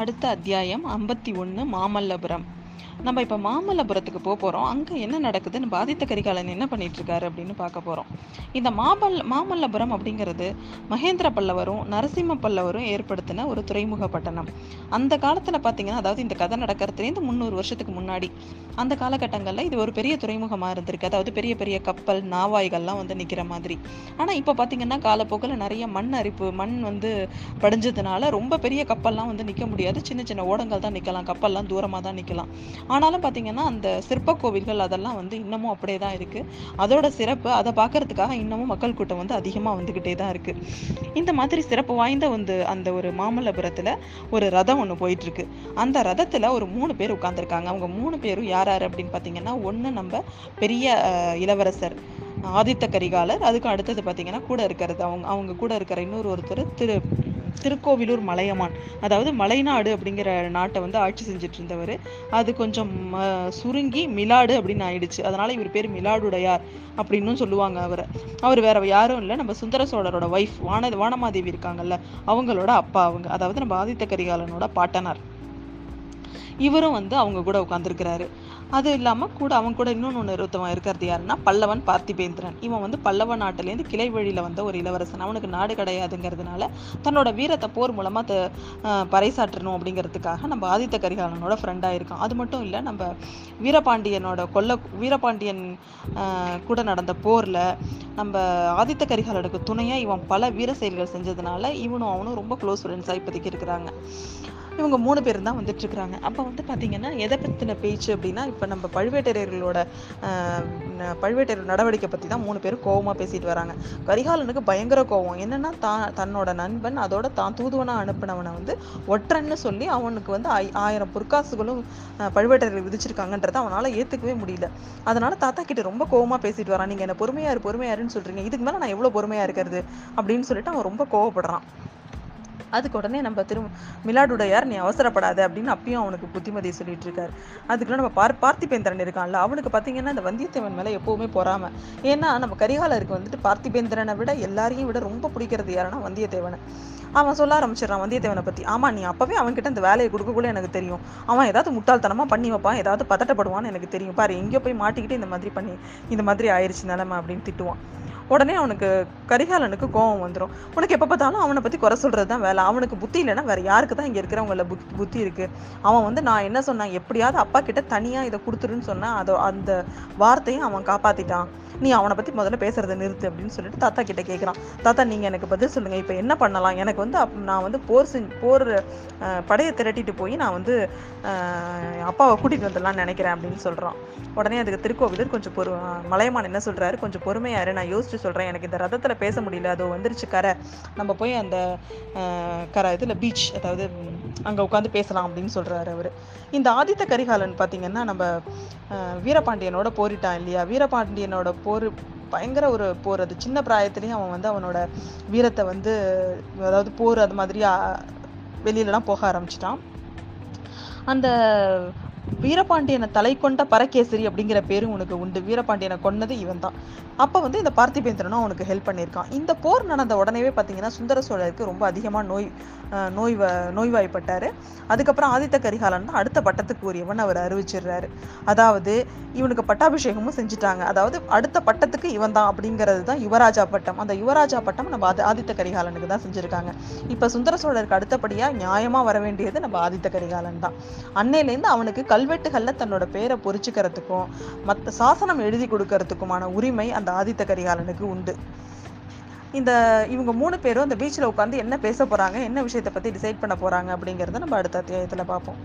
அடுத்த அத்தியாயம் ஐம்பத்தி ஒன்று மாமல்லபுரம். நம்ம இப்போ மாமல்லபுரத்துக்கு போக போகிறோம் அங்கே என்ன நடக்குதுன்னு பாதித்த கரிகாலன் என்ன பண்ணிட்டு இருக்காரு அப்படின்னு பார்க்க போகிறோம் இந்த மாமல் மாமல்லபுரம் அப்படிங்கிறது மகேந்திர பல்லவரும் நரசிம்ம பல்லவரும் ஏற்படுத்தின ஒரு துறைமுக பட்டணம். அந்த காலத்தில் பார்த்தீங்கன்னா அதாவது இந்த கதை நடக்கிறதுலேருந்து முந்நூறு வருஷத்துக்கு முன்னாடி அந்த காலகட்டங்களில் இது ஒரு பெரிய துறைமுகமாக இருந்திருக்கு. அதாவது பெரிய பெரிய கப்பல் நாவாய்கள்லாம் வந்து நிற்கிற மாதிரி. ஆனால் இப்போ பார்த்தீங்கன்னா காலப்போக்கில் நிறைய மண் அரிப்பு மண் வந்து படிஞ்சதுனால ரொம்ப பெரிய கப்பல்லாம் வந்து நிற்க முடியாது. சின்ன சின்ன ஓடங்கள் தான் நிற்கலாம் கப்பல்லாம் தூரமாக தான் நிற்கலாம் ஆனாலும் பார்த்தீங்கன்னா அந்த சிற்ப கோவில்கள் அதெல்லாம் வந்து இன்னமும் அப்படியே தான் இருக்குது அதோட சிறப்பு அதை பார்க்கறதுக்காக இன்னமும் மக்கள் கூட்டம் வந்து அதிகமாக வந்துக்கிட்டே தான் இருக்குது இந்த மாதிரி சிறப்பு வாய்ந்த வந்து அந்த ஒரு மாமல்லபுரத்தில் ஒரு ரதம் ஒன்று போயிட்டுருக்கு. அந்த ரதத்தில் ஒரு மூணு பேர் உட்காந்துருக்காங்க அவங்க மூணு பேரும் யார் யார் அப்படின்னு பார்த்தீங்கன்னா ஒன்று நம்ம பெரிய இளவரசர் ஆதித்த கரிகாலர். அதுக்கு அடுத்தது பார்த்தீங்கன்னா கூட இருக்கிறது அவங்க அவங்க கூட இருக்கிற இன்னொரு ஒருத்தர் திரு திருக்கோவிலூர் மலையமான். அதாவது மலைநாடு அப்படிங்கிற நாட்டை வந்து ஆட்சி செஞ்சுட்டு இருந்தவர் அது கொஞ்சம் சுருங்கி மிலாடு அப்படின்னு ஆயிடுச்சு. அதனால இவர் பேர் மிலாடுடையார் அப்படின்னும் சொல்லுவாங்க அவரை. அவர் வேற யாரும் இல்லை. நம்ம சுந்தர சோழரோட ஒய்ஃப் வான வானமாதேவி இருக்காங்கல்ல அவங்களோட அப்பா அவங்க. அதாவது நம்ம ஆதித்த கரிகாலனோட பாட்டனார். இவரும் வந்து அவங்க கூட உட்காந்துருக்கிறாரு அது இல்லாமல் கூட அவன் கூட இன்னொன்று ஒன்று ஒருத்தவன் இருக்கிறது யாருன்னா பல்லவன் பார்த்திபேந்திரன். இவன் வந்து பல்லவ நாட்டிலேருந்து கிளை வழியில் வந்த ஒரு இளவரசன். அவனுக்கு நாடு கிடையாதுங்கிறதுனால தன்னோட வீரத்தை போர் மூலமாக பறைசாற்றணும் அப்படிங்கிறதுக்காக நம்ம ஆதித்த கரிகாலனோட ஃப்ரெண்டாக இருக்கான் அது மட்டும் இல்லை நம்ம வீரபாண்டியனோட கொல்ல வீரபாண்டியன் கூட நடந்த போரில் நம்ம ஆதித்த கரிகாலனுக்கு துணையாக இவன் பல வீர செயல்கள் செஞ்சதுனால இவனும் அவனும் ரொம்ப க்ளோஸ் ஃப்ரெண்ட்ஸாக இப்போதைக்கு இருக்கிறாங்க. இவங்க மூணு பேர் தான் வந்துட்டு இருக்கிறாங்க. அப்போ வந்து பார்த்தீங்கன்னா எதை பற்றின பேச்சு அப்படின்னா இப்போ நம்ம பழுவேட்டரையர்களோட ஆஹ், நடவடிக்கை பற்றி தான் மூணு பேரும் கோவமாக பேசிட்டு வராங்க. கரிகாலனுக்கு பயங்கர கோவம். என்னன்னா தான் தன்னோட நண்பன் அதோட தான் தூதுவனாக அனுப்பினவனை வந்து ஒற்றன்னு சொல்லி அவனுக்கு வந்து ஐ ஆயிரம் பொற்காசுகளும் ஆஹ், விதிச்சிருக்காங்கன்றத விதிச்சிருக்காங்கன்றதை ஏற்றுக்கவே முடியல. அதனால தாத்தா கிட்ட ரொம்ப கோவமாக பேசிட்டு வரான். நீங்கள் என்ன பொறுமையாரு பொறுமையாருன்னு சொல்கிறீங்க இதுக்கு மேலே நான் எவ்வளோ பொறுமையாக இருக்கிறது? அப்படின்னு சொல்லிட்டு அவன் ரொம்ப கோவப்படுறான். அதுக்கு உடனே நம்ம திரு மிலாடுடையார் நீ அவசரப்படாத அப்படின்னு அப்பயும் அவனுக்கு புத்திமதி சொல்லிட்டு இருக்காரு அதுக்குள்ள நம்ம பார் பார்த்திபேந்திரன் இருக்கான்ல அவனுக்கு பார்த்தீங்கன்னா இந்த வந்தியத்தேவன் மேலே எப்பவுமே பொறாம. ஏன்னா நம்ம கரிகாலருக்கு வந்துட்டு பார்த்திபேந்திரனை விட எல்லாரையும் விட ரொம்ப பிடிக்கிறது யாருன்னா வந்தியத்தேவனை. அவன் சொல்ல ஆரம்பிச்சிடறான் வந்தியத்தேவனை பற்றி ஆமாம் நீ அப்போவே அவன்கிட்ட இந்த வேலையை கொடுக்கக்குள்ள எனக்கு தெரியும். அவன் ஏதாவது முட்டாள்தனமாக பண்ணி வைப்பான் ஏதாவது பதட்டப்படுவான்னு எனக்கு தெரியும். பாரு எங்கேயோ போய் மாட்டிக்கிட்டு இந்த மாதிரி பண்ணி இந்த மாதிரி ஆயிடுச்சு நிலைமை அப்படின்னு திட்டுவான். உடனே அவனுக்கு கரிகாலனுக்கு கோவம் வந்துடும் உனக்கு எப்போ பார்த்தாலும் அவனை பற்றி குறை சொல்கிறது தான் வேலை. அவனுக்கு புத்தி இல்லைன்னா வேற யாருக்கு தான் இங்கே இருக்கிறவங்கள புத்தி புத்தி இருக்குது அவன் வந்து நான் என்ன சொன்னேன்? எப்படியாவது அப்பா கிட்ட தனியாக இதை கொடுத்துருன்னு சொன்னால் அதை அந்த வார்த்தையும் அவன் காப்பாற்றிட்டான் நீ அவனை பற்றி முதல்ல பேசுறதை நிறுத்து அப்படின்னு சொல்லிட்டு தாத்தா கிட்ட கேட்குறான் தாத்தா நீங்கள் எனக்கு பதில் சொல்லுங்கள் இப்போ என்ன பண்ணலாம்? எனக்கு வந்து அப்- நான் வந்து போர் செஞ்சு போர் படையை திரட்டிட்டு போய் நான் வந்து அப்பாவை கூட்டிகிட்டு வந்துடலாம்னு நினைக்கிறேன் அப்படின்னு சொல்கிறான் உடனே அதுக்கு திருக்கோவிலர் கொஞ்சம் பொறு மலையமான் என்ன சொல்கிறாரு கொஞ்சம் பொறுமையாரு நான் யோசிச்சு சொல்கிறேன் எனக்கு இந்த ரதத்தில் பேச முடியல. அதோ வந்துருச்சு கரை. நம்ம போய் அந்த கரை இதில் பீச் அதாவது அங்கே உட்காந்து பேசலாம் அப்படின்னு சொல்கிறாரு அவர். இந்த ஆதித்த கரிகாலன் பார்த்திங்கன்னா நம்ம வீரபாண்டியனோட போரிட்டான் இல்லையா? வீரபாண்டியனோட போர் பயங்கர ஒரு போர். அது சின்ன பிராயத்துலேயும் அவன் வந்து அவனோட வீரத்தை வந்து அதாவது போர் அது மாதிரி வெளியிலலாம் போக ஆரம்பிச்சிட்டான். அந்த வீரபாண்டியனை தலை கொண்ட பரகேசரி அப்படிங்கிற பேரும் உனக்கு உண்டு. வீரபாண்டியனை கொன்னது இவன் தான் அப்போ வந்து இந்த பார்த்திபேந்திரனும் அவனுக்கு ஹெல்ப் பண்ணியிருக்கான். இந்த போர் நடந்த உடனேவே பார்த்தீங்கன்னா சுந்தர சோழருக்கு ரொம்ப அதிகமாக நோய் நோய் வ- நோய்வாய்ப்பட்டாரு. அதுக்கப்புறம் ஆதித்த கரிகாலன் தான் அடுத்த பட்டத்துக்கு உரியவன் அவர் அறிவிச்சிடுறாரு. அதாவது இவனுக்கு பட்டாபிஷேகமும் செஞ்சுட்டாங்க. அதாவது அடுத்த பட்டத்துக்கு இவன் தான் அப்படிங்கிறது தான் யுவராஜா பட்டம். அந்த யுவராஜா பட்டம் நம்ம ஆதி- ஆதித்த கரிகாலனுக்கு தான் செஞ்சுருக்காங்க. இப்போ சுந்தர சோழருக்கு அடுத்தபடியாக நியாயமாக வர வேண்டியது நம்ம ஆதித்த கரிகாலன் தான். அன்னையிலேருந்து அவனுக்கு கல்வெட்டுகளில் தன்னோட பேரை பொறிச்சுக்கிறதுக்கும் மற்ற சாசனம் எழுதி கொடுக்கறதுக்குமான உரிமை அந்த ஆதித்த கரிகாலனுக்கு உண்டு. இந்த இவங்க மூணு பேரும் அந்த பீச்சில் உட்காந்து என்ன பேச போகிறாங்க என்ன விஷயத்தை பற்றி டிசைட் பண்ண போகிறாங்க அப்படிங்கறத நம்ம அடுத்த அத்தியாயத்தில் பார்ப்போம்.